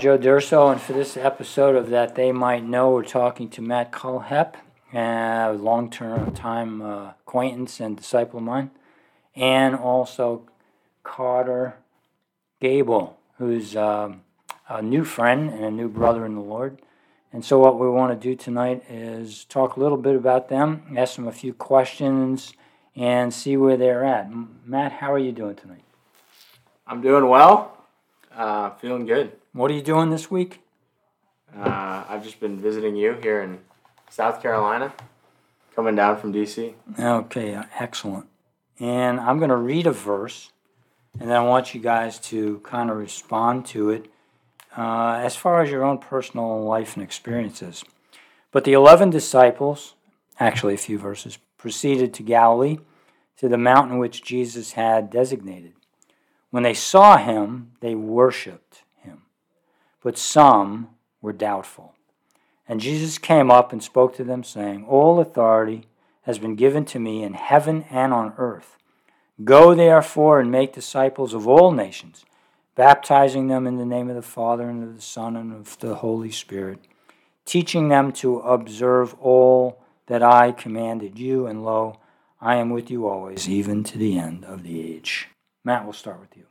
Joe Durso, and for this episode of That They Might Know, we're talking to Matt Culhep, a long-term time uh, acquaintance and disciple of mine, and also Carter Gable, who's um, a new friend and a new brother in the Lord. And so, what we want to do tonight is talk a little bit about them, ask them a few questions, and see where they're at. Matt, how are you doing tonight? I'm doing well. Uh, feeling good. What are you doing this week? Uh, I've just been visiting you here in South Carolina, coming down from DC. Okay, uh, excellent. And I'm going to read a verse, and then I want you guys to kind of respond to it uh, as far as your own personal life and experiences. But the eleven disciples, actually a few verses, proceeded to Galilee, to the mountain which Jesus had designated. When they saw him, they worshipped him, but some were doubtful. And Jesus came up and spoke to them, saying, All authority has been given to me in heaven and on earth. Go therefore and make disciples of all nations, baptizing them in the name of the Father and of the Son and of the Holy Spirit, teaching them to observe all that I commanded you, and lo, I am with you always, even to the end of the age. Matt, we'll start with you.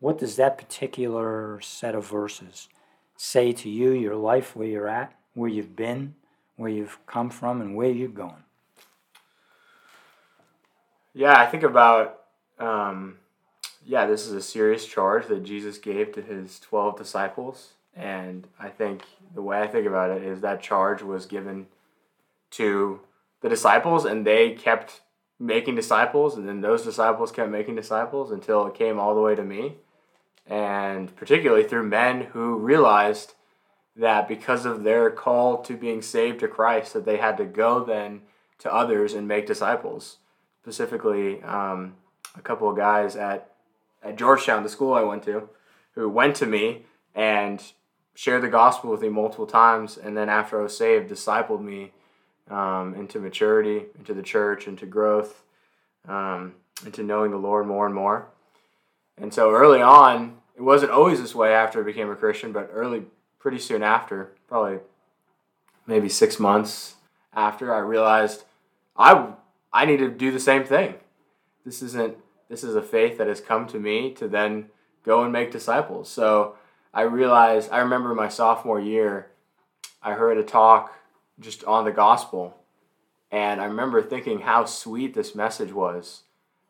What does that particular set of verses say to you, your life, where you're at, where you've been, where you've come from, and where you're going? Yeah, I think about, um, yeah, this is a serious charge that Jesus gave to his 12 disciples. And I think the way I think about it is that charge was given to the disciples, and they kept making disciples, and then those disciples kept making disciples until it came all the way to me. And particularly through men who realized that because of their call to being saved to Christ, that they had to go then to others and make disciples. Specifically, um, a couple of guys at, at Georgetown, the school I went to, who went to me and shared the gospel with me multiple times, and then after I was saved, discipled me um, into maturity, into the church, into growth, um, into knowing the Lord more and more. And so early on, it wasn't always this way after I became a Christian, but early, pretty soon after, probably maybe six months after, I realized I I need to do the same thing. This isn't this is a faith that has come to me to then go and make disciples. So I realized I remember my sophomore year, I heard a talk just on the gospel. And I remember thinking how sweet this message was,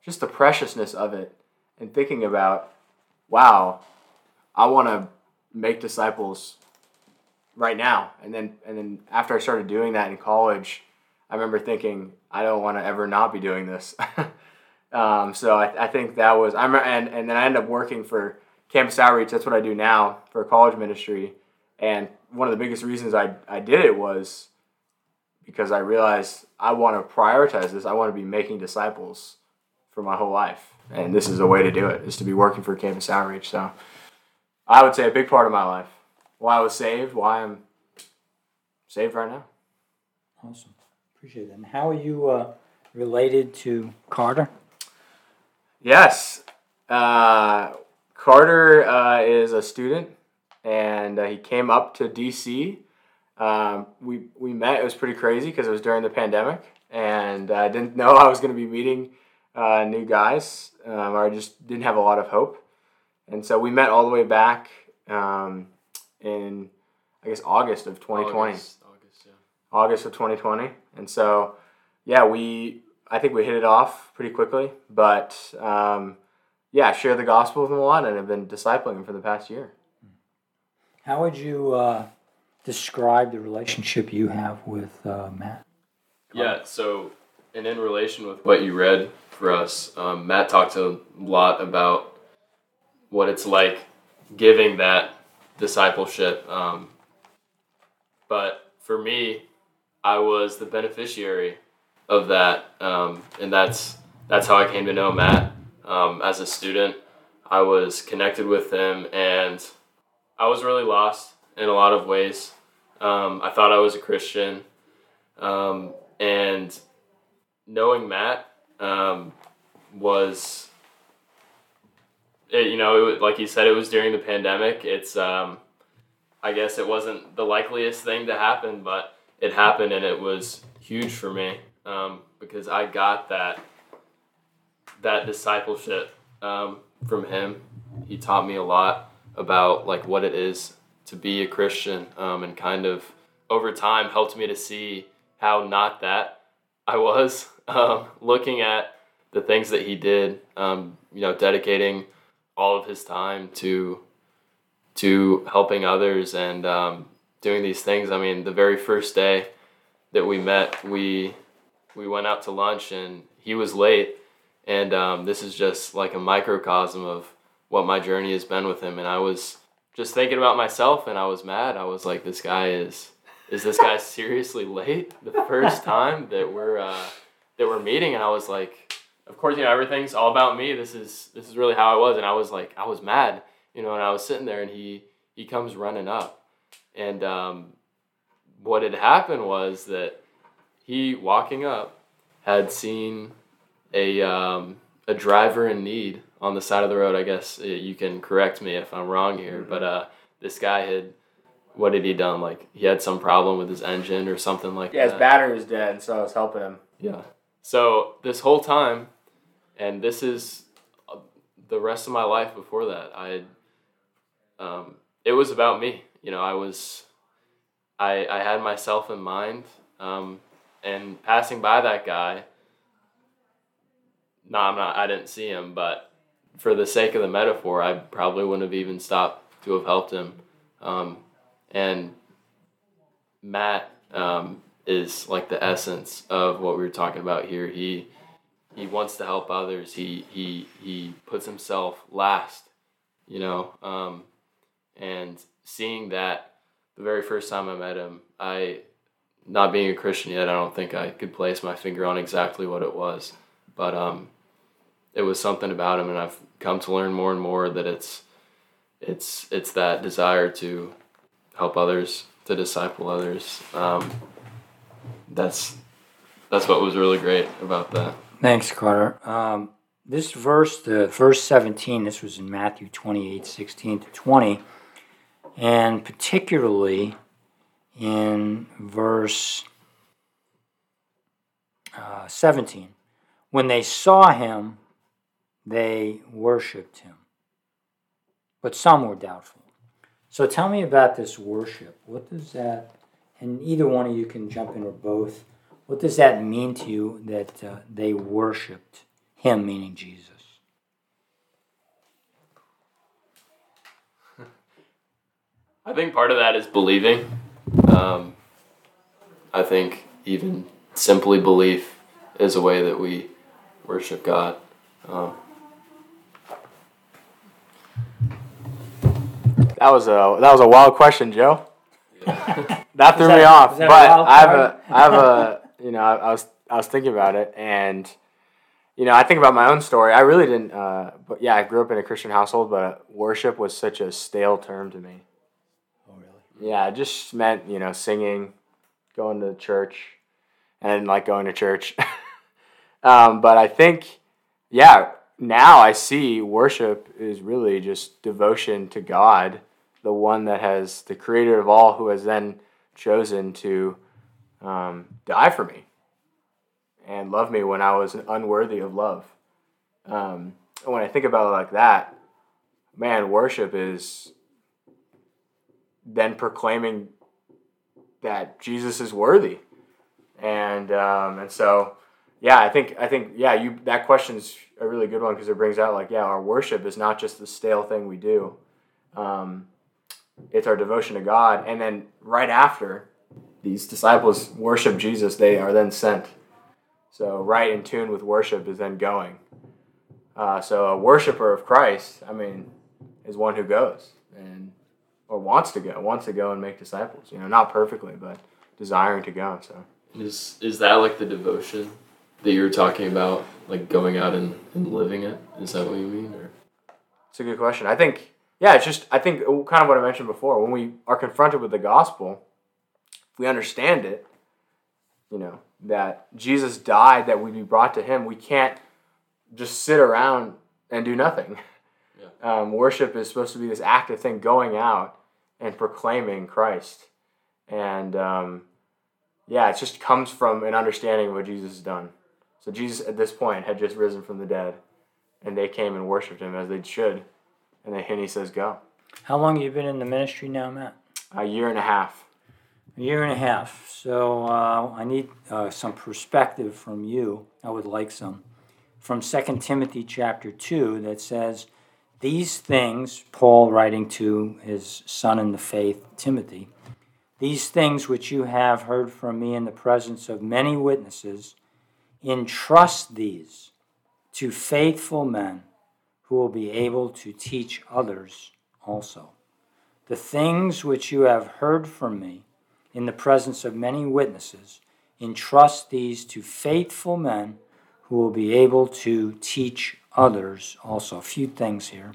just the preciousness of it, and thinking about, wow, I want to make disciples right now. And then, and then after I started doing that in college, I remember thinking, I don't want to ever not be doing this. um, so I, I think that was, I'm, and, and then I ended up working for campus outreach. That's what I do now for college ministry. And one of the biggest reasons I, I did it was because I realized I want to prioritize this. I want to be making disciples for my whole life. And this is a way to do it, is to be working for campus outreach. So I would say a big part of my life. Why I was saved, why I'm saved right now. Awesome. Appreciate that. And how are you uh, related to Carter? Yes. Uh, Carter uh, is a student, and uh, he came up to DC um, we we met. It was pretty crazy because it was during the pandemic, and I didn't know I was going to be meeting uh, new guys, um, or I just didn't have a lot of hope. And so we met all the way back um, in I guess August of 2020. August, August, yeah. August of 2020, and so yeah, we I think we hit it off pretty quickly, but um, yeah, share the gospel with him a lot, and have been discipling him for the past year. How would you? Uh describe the relationship you have with uh, Matt? Yeah, so, and in relation with what you read for us, um, Matt talked a lot about what it's like giving that discipleship. Um, but for me, I was the beneficiary of that, um, and that's that's how I came to know Matt. Um, as a student, I was connected with him, and I was really lost in a lot of ways. Um, I thought I was a Christian, um, and knowing Matt um, was, it, you know, it, like you said, it was during the pandemic. It's um, I guess it wasn't the likeliest thing to happen, but it happened and it was huge for me um, because I got that that discipleship um, from him. He taught me a lot about like what it is to be a Christian um, and kind of over time helped me to see how not that I was um, looking at the things that he did, um, you know, dedicating all of his time to to helping others and um, doing these things. I mean, the very first day that we met, we we went out to lunch and he was late, and um, this is just like a microcosm of what my journey has been with him. And I was just thinking about myself, and I was mad. I was like, this guy is is this guy seriously late the first time that we're uh, that we're meeting? And I was like, of course, you know everything's all about me. This is this is really how I was, and I was like, I was mad, you know. And I was sitting there, and he he comes running up, and um, what had happened was that he walking up had seen a um, a driver in need on the side of the road. I guess uh, you can correct me if I'm wrong here, mm-hmm. but uh, this guy had what had he done? Like he had some problem with his engine or something like yeah, that. his battery was dead, so I was helping him. Yeah. So this whole time, and this is uh, the rest of my life before that, I um, it was about me. You know, I was, I I had myself in mind, um, and passing by that guy. No, I'm not. I didn't see him, but for the sake of the metaphor, I probably wouldn't have even stopped to have helped him. Um, and Matt um, is like the essence of what we were talking about here. He he wants to help others. He he he puts himself last, you know. Um, and seeing that the very first time I met him, I not being a Christian yet, I don't think I could place my finger on exactly what it was, but um, it was something about him, and I've come to learn more and more that it's it's it's that desire to help others, to disciple others. Um, that's that's what was really great about that. Thanks, Carter. Um, this verse, the verse 17, this was in Matthew 28, 16 to 20, and particularly in verse uh, 17. When they saw him, they worshiped him, but some were doubtful. So tell me about this worship. What does that, and either one of you can jump in or both, what does that mean to you that uh, they worshiped him, meaning Jesus? I think part of that is believing. Um, I think even simply belief is a way that we worship God. Um, That was a that was a wild question, Joe. that threw that, me off. But I have a I have a you know I, I, was I was thinking about it and you know I think about my own story. I really didn't. Uh, but yeah, I grew up in a Christian household, but worship was such a stale term to me. Oh really? Yeah, it just meant you know singing, going to church, and like going to church. um, but I think yeah now I see worship is really just devotion to God the one that has the creator of all who has then chosen to um, die for me and love me when I was unworthy of love. Um, and when I think about it like that, man, worship is then proclaiming that Jesus is worthy, and um, and so yeah, I think I think yeah, you that question's a really good one because it brings out like yeah, our worship is not just the stale thing we do. Um, it's our devotion to God. And then right after these disciples worship Jesus, they are then sent. So, right in tune with worship is then going. Uh, so, a worshiper of Christ, I mean, is one who goes and or wants to go, wants to go and make disciples. You know, not perfectly, but desiring to go. So, is is that like the devotion that you were talking about, like going out and, and living it? Is that what you mean? Or it's a good question. I think yeah, it's just I think uh, kind of what I mentioned before. When we are confronted with the gospel, if we understand it. You know that Jesus died that we be brought to Him. We can't just sit around and do nothing. Yeah. Um, worship is supposed to be this active thing, going out and proclaiming Christ. And um, yeah, it just comes from an understanding of what Jesus has done. So Jesus at this point had just risen from the dead, and they came and worshipped him as they should. And then he says, "Go." How long have you been in the ministry now, Matt? A year and a half. A year and a half. So uh, I need uh, some perspective from you. I would like some from 2 Timothy chapter 2 that says, These things, Paul writing to his son in the faith, Timothy, these things which you have heard from me in the presence of many witnesses, entrust these to faithful men who will be able to teach others also. The things which you have heard from me in the presence of many witnesses, entrust these to faithful men who will be able to teach others also. A few things here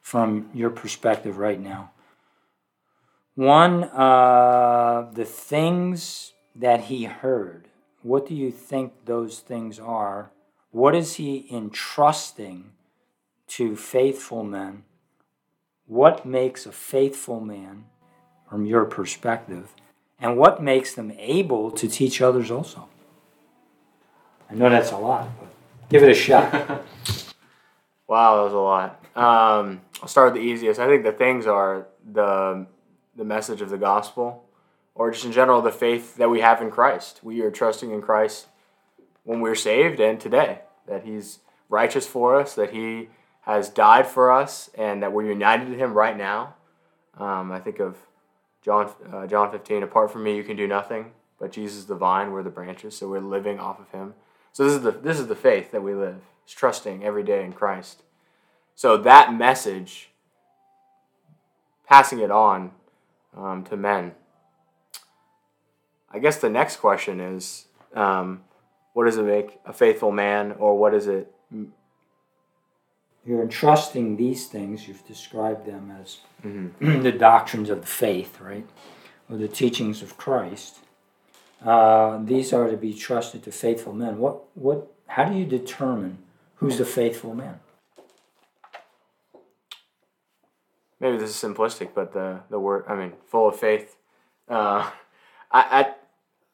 from your perspective right now. One, uh, the things that he heard. What do you think those things are? What is he entrusting to faithful men? What makes a faithful man, from your perspective, and what makes them able to teach others also? I know that's a lot, but give it a shot. wow, that was a lot. Um, I'll start with the easiest. I think the things are the the message of the gospel, or just in general the faith that we have in Christ. We are trusting in Christ when we're saved and today that He's righteous for us, that He has died for us, and that we're united to Him right now. Um, I think of John uh, John 15. Apart from me, you can do nothing. But Jesus is the vine, we're the branches, so we're living off of Him. So this is the this is the faith that we live. It's trusting every day in Christ. So that message, passing it on um, to men. I guess the next question is, um, what does it make a faithful man, or what is it? You're entrusting these things. You've described them as mm-hmm. the doctrines of the faith, right, or the teachings of Christ. Uh, these are to be trusted to faithful men. What, what, how do you determine who's a faithful man? Maybe this is simplistic, but the, the word, I mean, full of faith. Uh, I, I,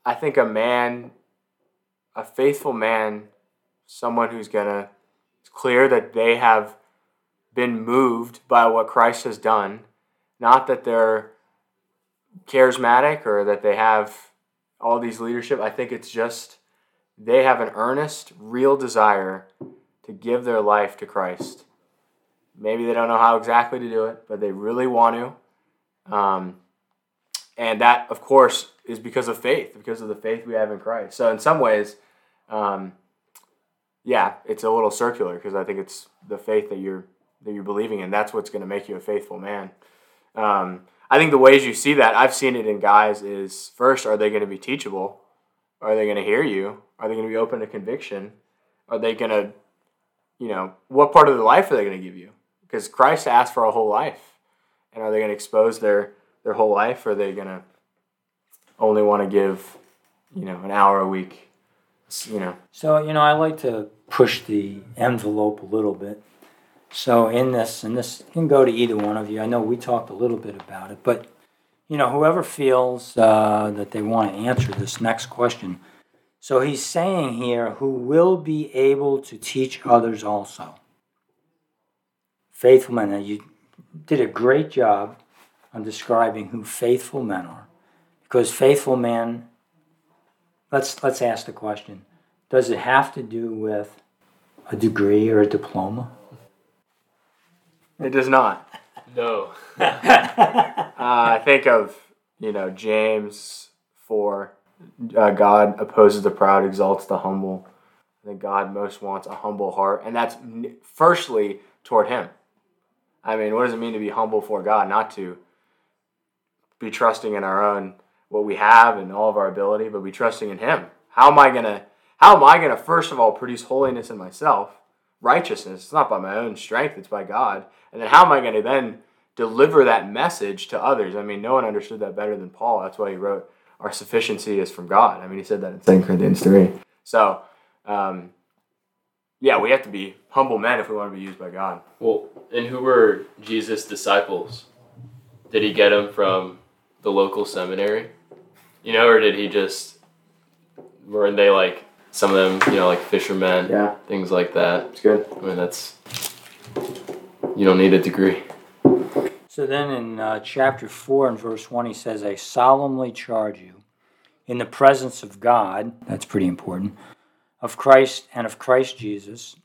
I think a man, a faithful man, someone who's going to, it's clear that they have been moved by what Christ has done, not that they're charismatic or that they have all these leadership. I think it's just they have an earnest, real desire to give their life to Christ. Maybe they don't know how exactly to do it, but they really want to. Um, and that, of course, is because of faith, because of the faith we have in Christ. So, in some ways, um, yeah, it's a little circular because I think it's the faith that you're that you're believing in. That's what's going to make you a faithful man. Um, I think the ways you see that, I've seen it in guys, is first, are they going to be teachable? Are they going to hear you? Are they going to be open to conviction? Are they going to, you know, what part of their life are they going to give you? Because Christ asked for a whole life. And are they going to expose their, their whole life? Or are they going to only want to give, you know, an hour a week? You know. So, you know, I like to push the envelope a little bit so in this, and this can go to either one of you. I know we talked a little bit about it, but you know, whoever feels uh, that they want to answer this next question. So he's saying here, who will be able to teach others also. Faithful men. You did a great job on describing who faithful men are, because faithful men. Let's let's ask the question: Does it have to do with a degree or a diploma? It does not. No. uh, I think of you know James four. Uh, God opposes the proud, exalts the humble. I think God most wants a humble heart, and that's firstly toward Him. I mean, what does it mean to be humble for God? Not to be trusting in our own what we have and all of our ability, but be trusting in Him. How am I gonna? How am I gonna first of all produce holiness in myself? righteousness. It's not by my own strength, it's by God. And then how am I going to then deliver that message to others? I mean, no one understood that better than Paul. That's why he wrote, Our sufficiency is from God. I mean, he said that in 2 Corinthians 3. So, um, yeah, we have to be humble men if we want to be used by God. Well, and who were Jesus' disciples? did he get them from the local seminary? You know, or did he just weren't they like some of them, you know, like fishermen, Yeah, things like that? it's good. I mean, that's you don't need a degree. So then in uh, chapter 4 and verse 1, he says, I solemnly charge you in the presence of God, that's pretty important, of Christ and of Christ Jesus,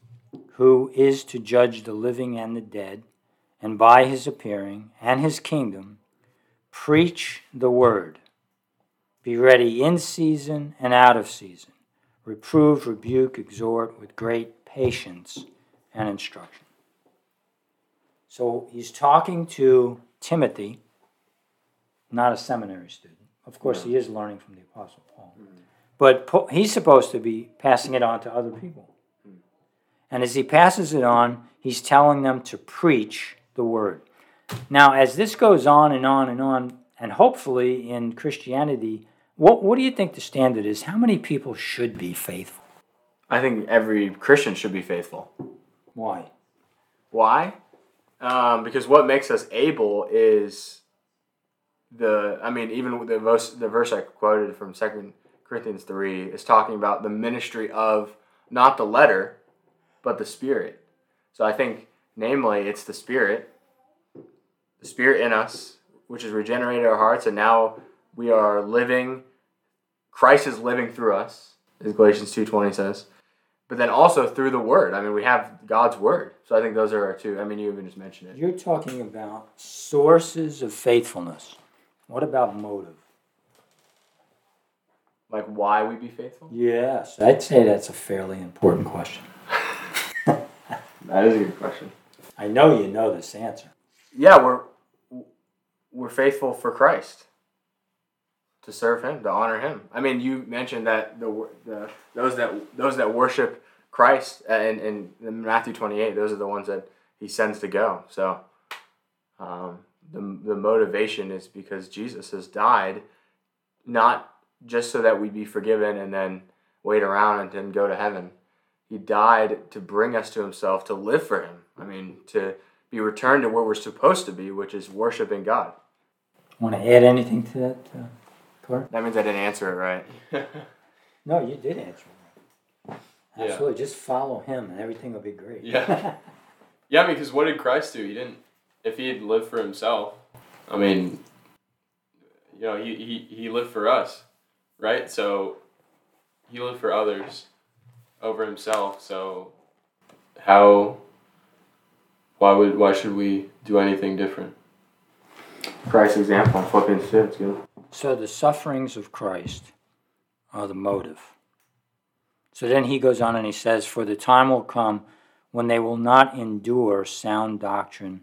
who is to judge the living and the dead, and by his appearing and his kingdom, preach the word. Be ready in season and out of season. Reprove, rebuke, exhort with great patience and instruction. So he's talking to Timothy, not a seminary student. Of course, he is learning from the Apostle Paul. But he's supposed to be passing it on to other people. Hmm. And as he passes it on, he's telling them to preach the word. Now, as this goes on and on and on, and hopefully in Christianity, what, what do you think the standard is? How many people should be faithful? I think every Christian should be faithful. Why? Why? Um, because what makes us able is the. I mean, even the verse, the verse I quoted from Second Corinthians three is talking about the ministry of not the letter, but the Spirit. So I think, namely, it's the Spirit, the Spirit in us, which has regenerated our hearts, and now we are living. Christ is living through us, as Galatians two twenty says but then also through the word. I mean, we have God's word. So I think those are our two. I mean, you even just mentioned it. You're talking about sources of faithfulness. What about motive? Like why we be faithful? Yes, I'd say that's a fairly important question. That is a good question. I know you know this answer. Yeah, we're we're faithful for Christ. To serve him, to honor him. I mean, you mentioned that the the those that those that worship Christ uh, in, in, Matthew 28, those are the ones that he sends to go. So um, the, the motivation is because Jesus has died not just so that we'd be forgiven and then wait around and then go to heaven. He died to bring us to himself, to live for him. I mean, to be returned to where we're supposed to be, which is worshiping God. Want to add anything to that, Clark? That means I didn't answer it right. No, you did answer. it. Yeah. Absolutely. Just follow him, and everything will be great. Yeah. Yeah, I mean, because what did Christ do? He didn't. If he had lived for himself, I mean, you know, he, he, he lived for us, right? So he lived for others over himself. So how? Why would? Why should we do anything different? Christ's example in Philippians 2. It's good. So the sufferings of Christ are the motive. So then he goes on and he says, For the time will come when they will not endure sound doctrine,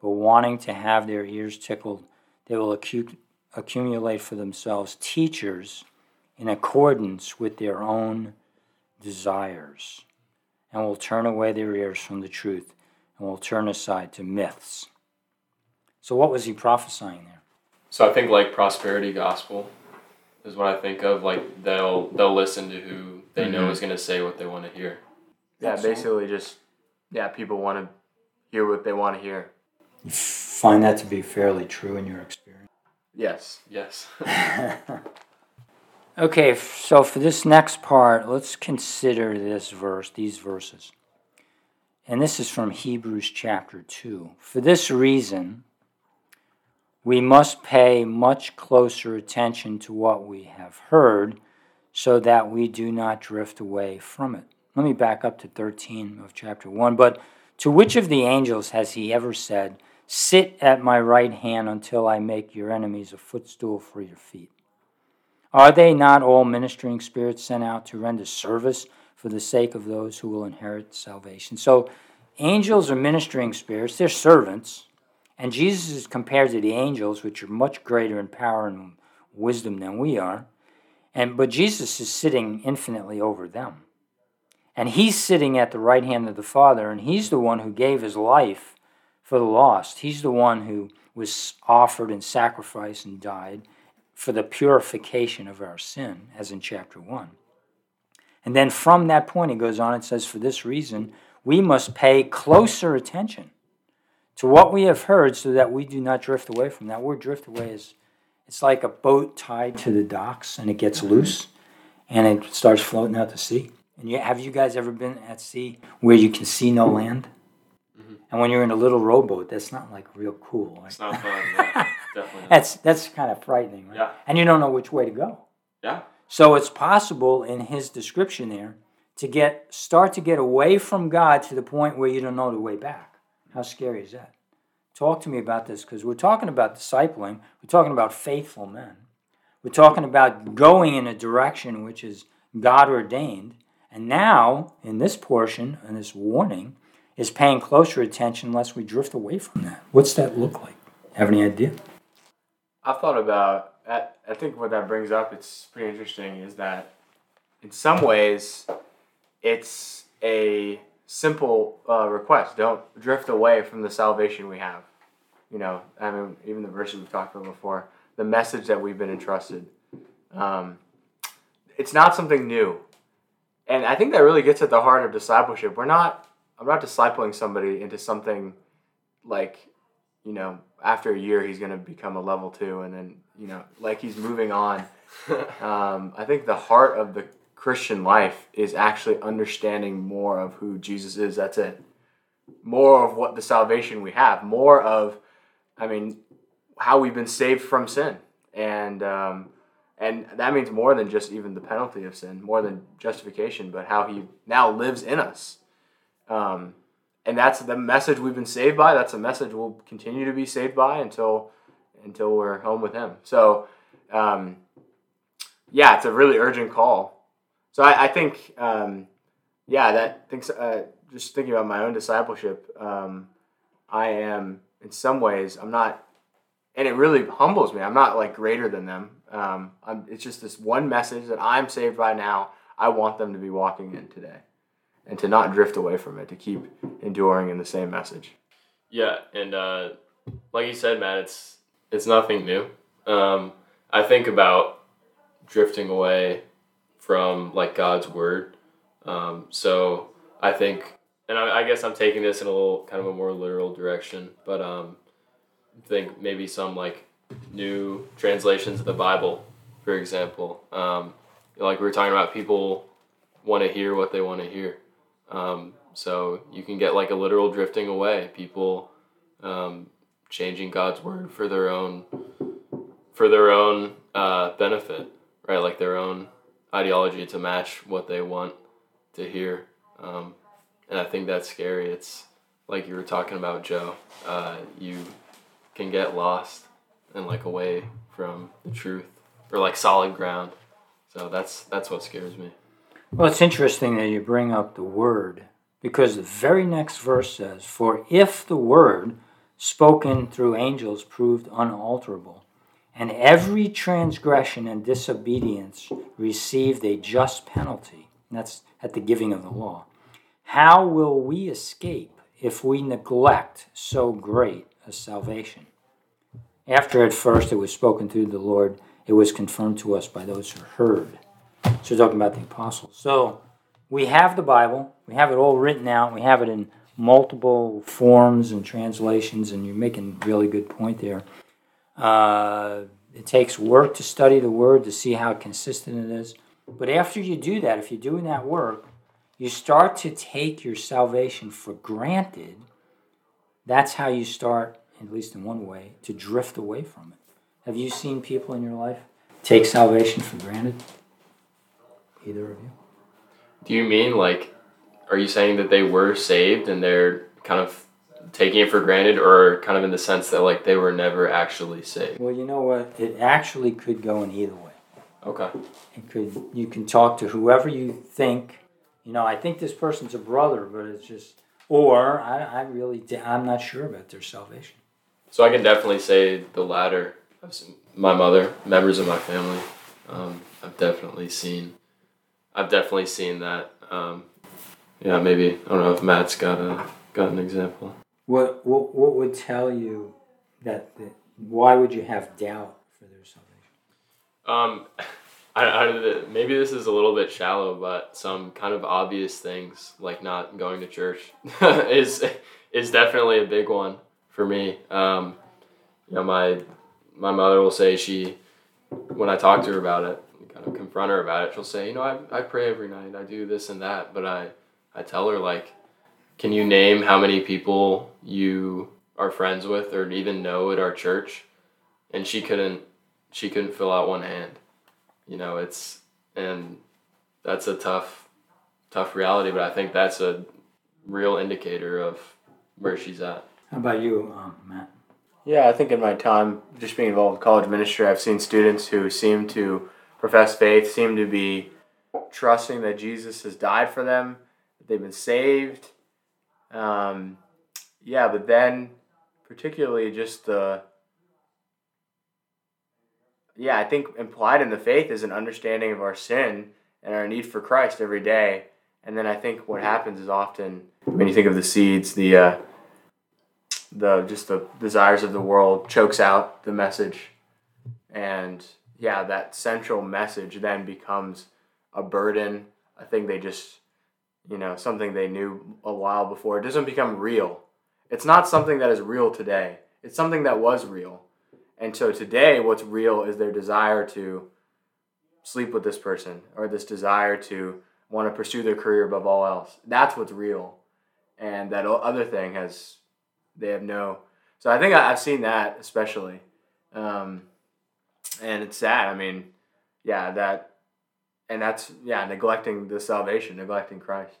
but wanting to have their ears tickled, they will accumulate for themselves teachers in accordance with their own desires, and will turn away their ears from the truth, and will turn aside to myths. So, what was he prophesying there? So I think like prosperity gospel is what I think of. Like they'll they'll listen to who they know Mhm. is going to say what they want to hear. Yeah, Excellent. basically just, yeah, people want to hear what they want to hear. You find that to be fairly true in your experience. Yes. Yes. okay, so for this next part, let's consider this verse, these verses. And this is from Hebrews chapter 2. For this reason, we must pay much closer attention to what we have heard so that we do not drift away from it. Let me back up to 13 of chapter 1. But to which of the angels has he ever said, Sit at my right hand until I make your enemies a footstool for your feet? Are they not all ministering spirits sent out to render service for the sake of those who will inherit salvation? So, angels are ministering spirits, they're servants. And Jesus is compared to the angels, which are much greater in power and wisdom than we are. And but Jesus is sitting infinitely over them. And he's sitting at the right hand of the Father, and he's the one who gave his life for the lost. He's the one who was offered and sacrificed and died for the purification of our sin, as in chapter 1. And then from that point, he goes on and says, For this reason, we must pay closer attention to what we have heard, so that we do not drift away from that word. Drift away is it's like a boat tied to the docks, and it gets mm-hmm. loose, and it starts floating out to sea. And you, have you guys ever been at sea where you can see no land? Mm-hmm. And when you're in a little rowboat, that's not like real cool. Right? It's not fun. Yeah, definitely. Not. That's that's kind of frightening, right? Yeah. And you don't know which way to go. Yeah. So it's possible in his description there to get start to get away from God to the point where you don't know the way back. How scary is that? Talk to me about this because we're talking about discipling. We're talking about faithful men. We're talking about going in a direction which is God ordained. And now, in this portion, in this warning, is paying closer attention lest we drift away from that. What's that look like? Have any idea? I've thought about. I I think what that brings up. It's pretty interesting. Is that in some ways, it's a simple uh, request. Don't drift away from the salvation we have. You know, I mean, even the verses we've talked about before, the message that we've been entrusted. Um, it's not something new, and I think that really gets at the heart of discipleship. We're not. I'm not discipling somebody into something like, you know, after a year he's going to become a level two, and then you know, like he's moving on. Um, I think the heart of the Christian life is actually understanding more of who Jesus is. That's it. More of what the salvation we have. More of, I mean, how we've been saved from sin, and um, and that means more than just even the penalty of sin, more than justification, but how He now lives in us. Um, and that's the message we've been saved by. That's a message we'll continue to be saved by until until we're home with Him. So, um, yeah, it's a really urgent call. So I, I think, um, yeah, that thinks. Uh, just thinking about my own discipleship, um, I am in some ways I'm not, and it really humbles me. I'm not like greater than them. Um, it's just this one message that I'm saved by now. I want them to be walking in today, and to not drift away from it. To keep enduring in the same message. Yeah, and uh, like you said, Matt, it's it's nothing new. Um, I think about drifting away from like God's word. Um, so I think, and I, I guess I'm taking this in a little kind of a more literal direction, but um, I think maybe some like new translations of the Bible, for example. Um, like we were talking about, people want to hear what they want to hear. Um, so you can get like a literal drifting away. People um, changing God's word for their own for their own uh, benefit, right? Like their own ideology to match what they want to hear. Um, and I think that's scary. It's like you were talking about, Joe. Uh, you can get lost and like away from the truth or like solid ground. So that's that's what scares me. Well, it's interesting that you bring up the word because the very next verse says, For if the word spoken through angels proved unalterable, and every transgression and disobedience received a just penalty, that's at the giving of the law, how will we escape if we neglect so great a salvation? After at first it was spoken through the Lord, it was confirmed to us by those who heard. So talking about the apostles. So we have the Bible, we have it all written out, we have it in multiple forms and translations, and you're making a really good point there. Uh, it takes work to study the Word to see how consistent it is. But after you do that, if you're doing that work, you start to take your salvation for granted. That's how you start, at least in one way, to drift away from it. Have you seen people in your life take salvation for granted? Either of you? Do you mean like, are you saying that they were saved and they're kind of taking it for granted, or kind of in the sense that like they were never actually saved? Well, you know what? It actually could go in either way. Okay. It could. You can talk to whoever you think. You know, I think this person's a brother, but it's just, or I, I really, I'm not sure about their salvation. So I can definitely say the latter. I've seen my mother, members of my family. Um, I've definitely seen. I've definitely seen that. Um, yeah, maybe I don't know if Matt's got a got an example. What what what would tell you that, that why would you have doubt for their salvation? Um, I, I, maybe this is a little bit shallow, but some kind of obvious things like not going to church is is definitely a big one for me. Um, you know, my my mother will say she, when I talk to her about it, kind of confront her about it, she'll say, you know, I, I pray every night, I do this and that, but I, I tell her like, can you name how many people you are friends with or even know at our church? And she couldn't, she couldn't fill out one hand. You know, it's and that's a tough, tough reality. But I think that's a real indicator of where she's at. How about you, um, Matt? Yeah, I think in my time just being involved with college ministry, I've seen students who seem to profess faith, seem to be trusting that Jesus has died for them, that they've been saved. Um, yeah, but then particularly just the yeah, I think implied in the faith is an understanding of our sin and our need for Christ every day. And then I think what happens is often when you think of the seeds, the uh, the just the desires of the world chokes out the message, and yeah, that central message then becomes a burden, a thing they just you know something they knew a while before. It doesn't become real. It's not something that is real today. It's something that was real and so today, what's real is their desire to sleep with this person or this desire to want to pursue their career above all else. That's what's real. And that other thing has, they have no. So I think I've seen that especially. Um, and it's sad. I mean, yeah, that, and that's, yeah, neglecting the salvation, neglecting Christ.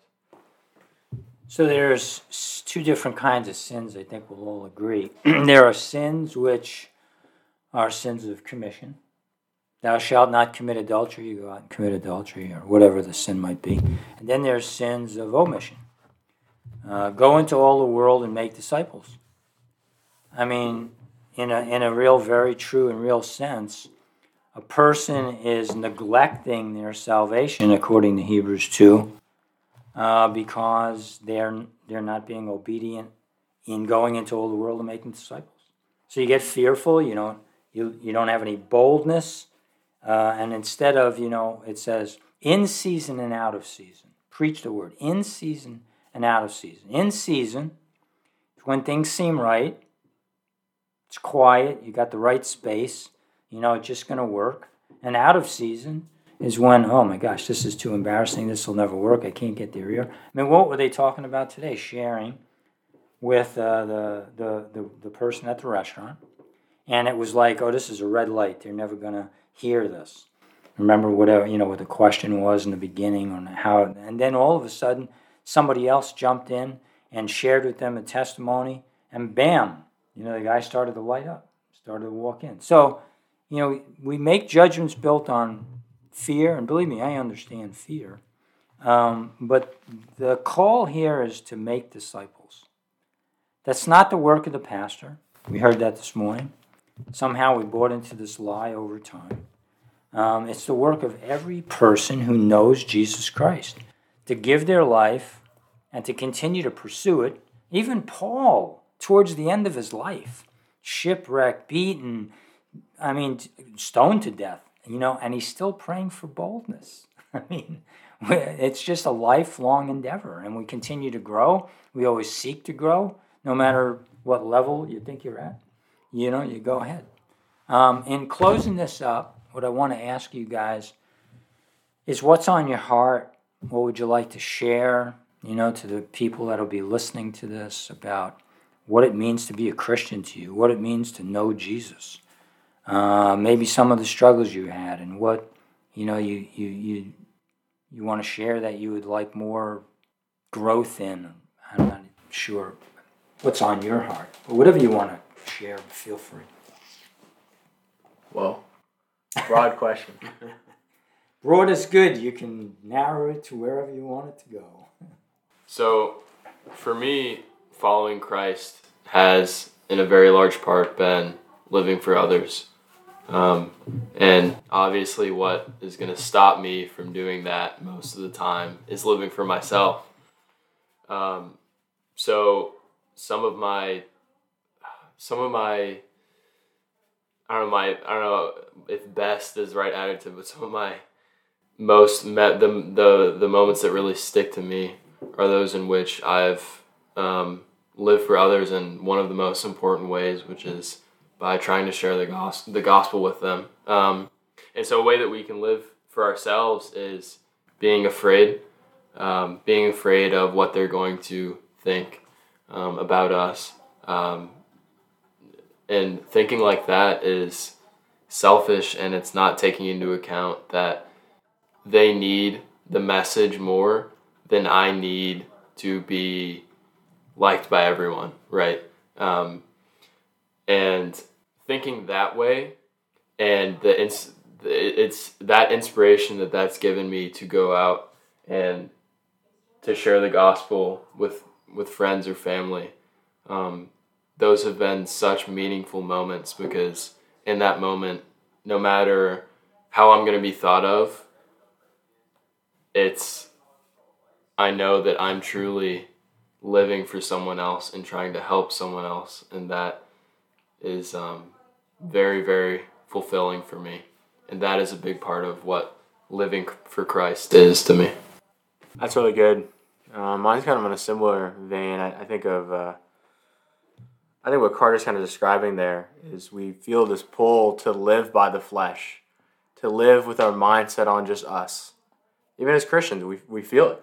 So there's two different kinds of sins, I think we'll all agree. there are sins which are sins of commission. Thou shalt not commit adultery, you go out and commit adultery, or whatever the sin might be. And then there's sins of omission. Uh, go into all the world and make disciples. I mean, in a, in a real, very true and real sense, a person is neglecting their salvation, according to Hebrews 2, uh, because they're, they're not being obedient in going into all the world and making disciples. So you get fearful, you know you, you don't have any boldness. Uh, and instead of, you know, it says in season and out of season. Preach the word in season and out of season. In season when things seem right, it's quiet, you got the right space, you know, it's just going to work. And out of season is when, oh my gosh, this is too embarrassing, this will never work, I can't get there here. I mean, what were they talking about today? Sharing with uh, the, the, the, the person at the restaurant and it was like, oh, this is a red light. They're never going to hear this. Remember whatever you know what the question was in the beginning on how, and then all of a sudden somebody else jumped in and shared with them a testimony, and bam, you know the guy started to light up, started to walk in. So, you know, we make judgments built on fear, and believe me, I understand fear. Um, but the call here is to make disciples. That's not the work of the pastor. We heard that this morning. Somehow we bought into this lie over time. Um, it's the work of every person who knows Jesus Christ to give their life and to continue to pursue it. Even Paul, towards the end of his life, shipwrecked, beaten, I mean, stoned to death, you know, and he's still praying for boldness. I mean, it's just a lifelong endeavor, and we continue to grow. We always seek to grow, no matter what level you think you're at you know, you go ahead. Um, in closing this up, what I want to ask you guys is what's on your heart? What would you like to share, you know, to the people that'll be listening to this about what it means to be a Christian to you, what it means to know Jesus, uh, maybe some of the struggles you had, and what you know you you you you want to share that you would like more growth in. I'm not sure what's on your heart, but whatever you want to share, feel free. Well, broad question. Broad is good. You can narrow it to wherever you want it to go. So, for me, following Christ has, in a very large part, been living for others. Um, and obviously, what is going to stop me from doing that most of the time is living for myself. Um, so, some of my some of my I don't know my I don't know if best is right adjective, but some of my most met the the the moments that really stick to me are those in which I've um, live for others in one of the most important ways, which is by trying to share the gospel, the gospel with them. Um, and so, a way that we can live for ourselves is being afraid, um, being afraid of what they're going to think um, about us. Um, and thinking like that is selfish and it's not taking into account that they need the message more than I need to be liked by everyone, right? Um, and thinking that way, and the ins- it's that inspiration that that's given me to go out and to share the gospel with with friends or family. Um, those have been such meaningful moments because in that moment, no matter how I'm going to be thought of, it's I know that I'm truly living for someone else and trying to help someone else, and that is um, very, very fulfilling for me. And that is a big part of what living for Christ is to me. That's really good. Um, mine's kind of in a similar vein. I, I think of, uh, I think what Carter's kind of describing there is we feel this pull to live by the flesh, to live with our mindset on just us. Even as Christians, we, we feel it.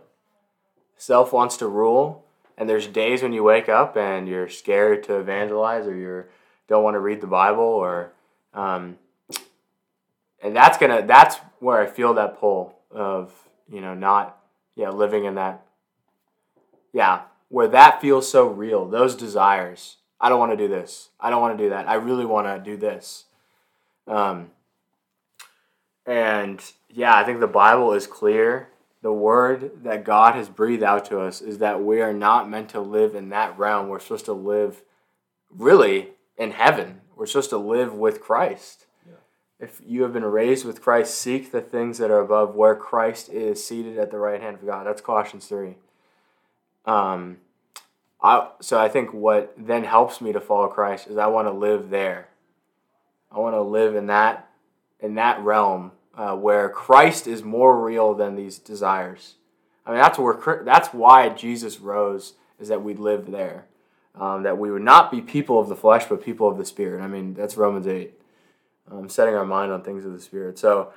Self wants to rule, and there's days when you wake up and you're scared to evangelize or you don't want to read the Bible or, um, and that's gonna that's where I feel that pull of you know not yeah living in that yeah where that feels so real those desires. I don't want to do this. I don't want to do that. I really want to do this. Um, and yeah I think the Bible is clear. The word that God has breathed out to us is that we are not meant to live in that realm. We're supposed to live really in heaven. We're supposed to live with Christ. Yeah. If you have been raised with Christ, seek the things that are above where Christ is seated at the right hand of God. That's Colossians 3. Um, I, so I think what then helps me to follow Christ is I want to live there. I want to live in that in that realm uh, where Christ is more real than these desires. I mean, that's where that's why Jesus rose is that we live there, um, that we would not be people of the flesh but people of the spirit. I mean, that's Romans eight, um, setting our mind on things of the spirit. So,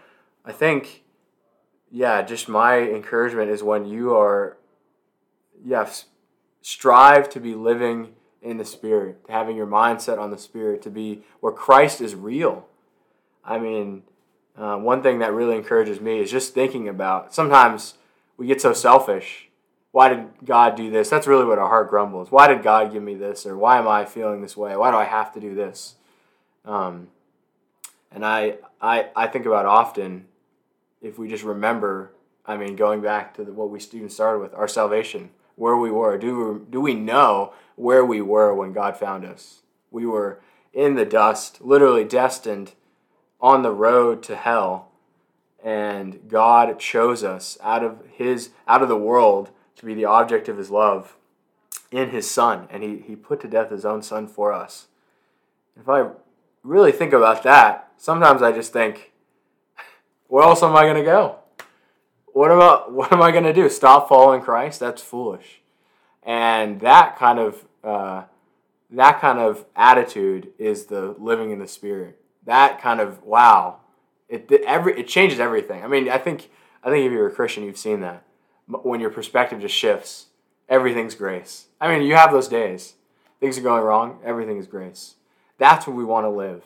I think, yeah, just my encouragement is when you are, yeah, strive to be living in the spirit, having your mindset on the spirit, to be where Christ is real. I mean uh, one thing that really encourages me is just thinking about sometimes we get so selfish. Why did God do this? That's really what our heart grumbles. Why did God give me this? Or why am I feeling this way? Why do I have to do this? Um, and I, I, I think about often if we just remember, I mean, going back to the, what we even started with, our salvation, where we were. Do we, do we know where we were when God found us? We were in the dust, literally destined on the road to hell and God chose us out of his out of the world to be the object of his love in his son and he, he put to death his own son for us. If I really think about that, sometimes I just think, where else am I gonna go? What about what am I gonna do? Stop following Christ? That's foolish. And that kind of uh, that kind of attitude is the living in the spirit that kind of wow, it every it changes everything. I mean, I think I think if you're a Christian, you've seen that when your perspective just shifts, everything's grace. I mean, you have those days, things are going wrong, everything is grace. That's what we want to live,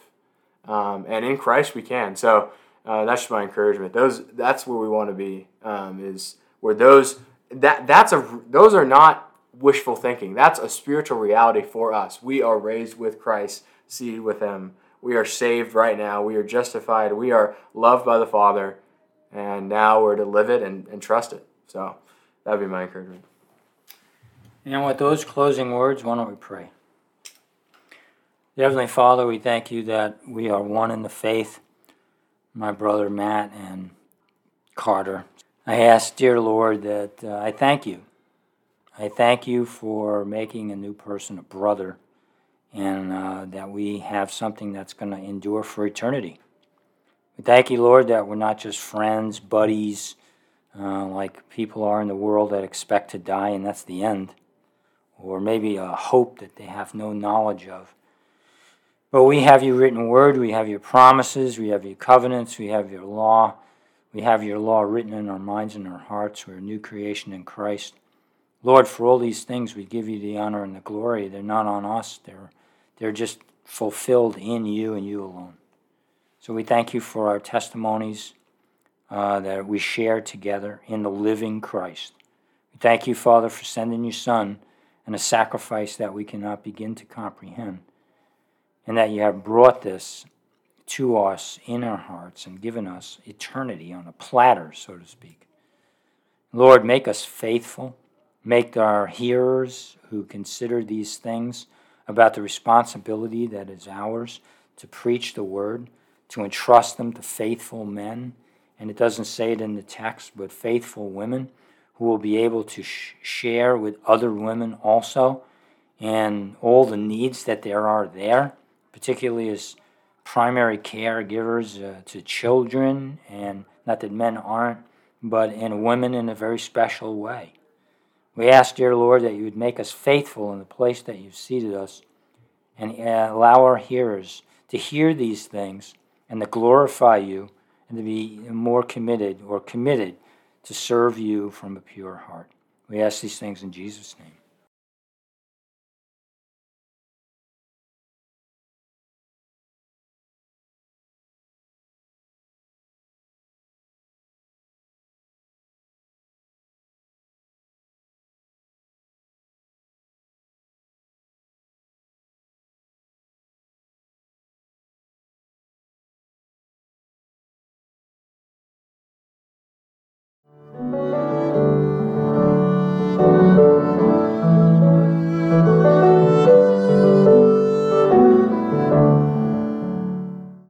um, and in Christ we can. So uh, that's just my encouragement. Those that's where we want to be. Um, is where those that that's a those are not wishful thinking. That's a spiritual reality for us. We are raised with Christ, seated with Him. We are saved right now. We are justified. We are loved by the Father. And now we're to live it and, and trust it. So that would be my encouragement. And with those closing words, why don't we pray? Heavenly Father, we thank you that we are one in the faith, my brother Matt and Carter. I ask, dear Lord, that uh, I thank you. I thank you for making a new person a brother and uh, that we have something that's going to endure for eternity. We thank you, Lord, that we're not just friends, buddies, uh, like people are in the world that expect to die and that's the end. or maybe a hope that they have no knowledge of. But we have your written word, we have your promises, we have your covenants, we have your law. We have your law written in our minds and our hearts. We're a new creation in Christ. Lord, for all these things, we give you the honor and the glory. They're not on us, they're, they're just fulfilled in you and you alone. So we thank you for our testimonies uh, that we share together in the living Christ. We thank you, Father, for sending your Son and a sacrifice that we cannot begin to comprehend, and that you have brought this to us in our hearts and given us eternity on a platter, so to speak. Lord, make us faithful. Make our hearers who consider these things about the responsibility that is ours to preach the word, to entrust them to faithful men. And it doesn't say it in the text, but faithful women who will be able to sh- share with other women also and all the needs that there are there, particularly as primary caregivers uh, to children, and not that men aren't, but in women in a very special way. We ask, dear Lord, that you would make us faithful in the place that you've seated us and uh, allow our hearers to hear these things and to glorify you and to be more committed or committed to serve you from a pure heart. We ask these things in Jesus' name.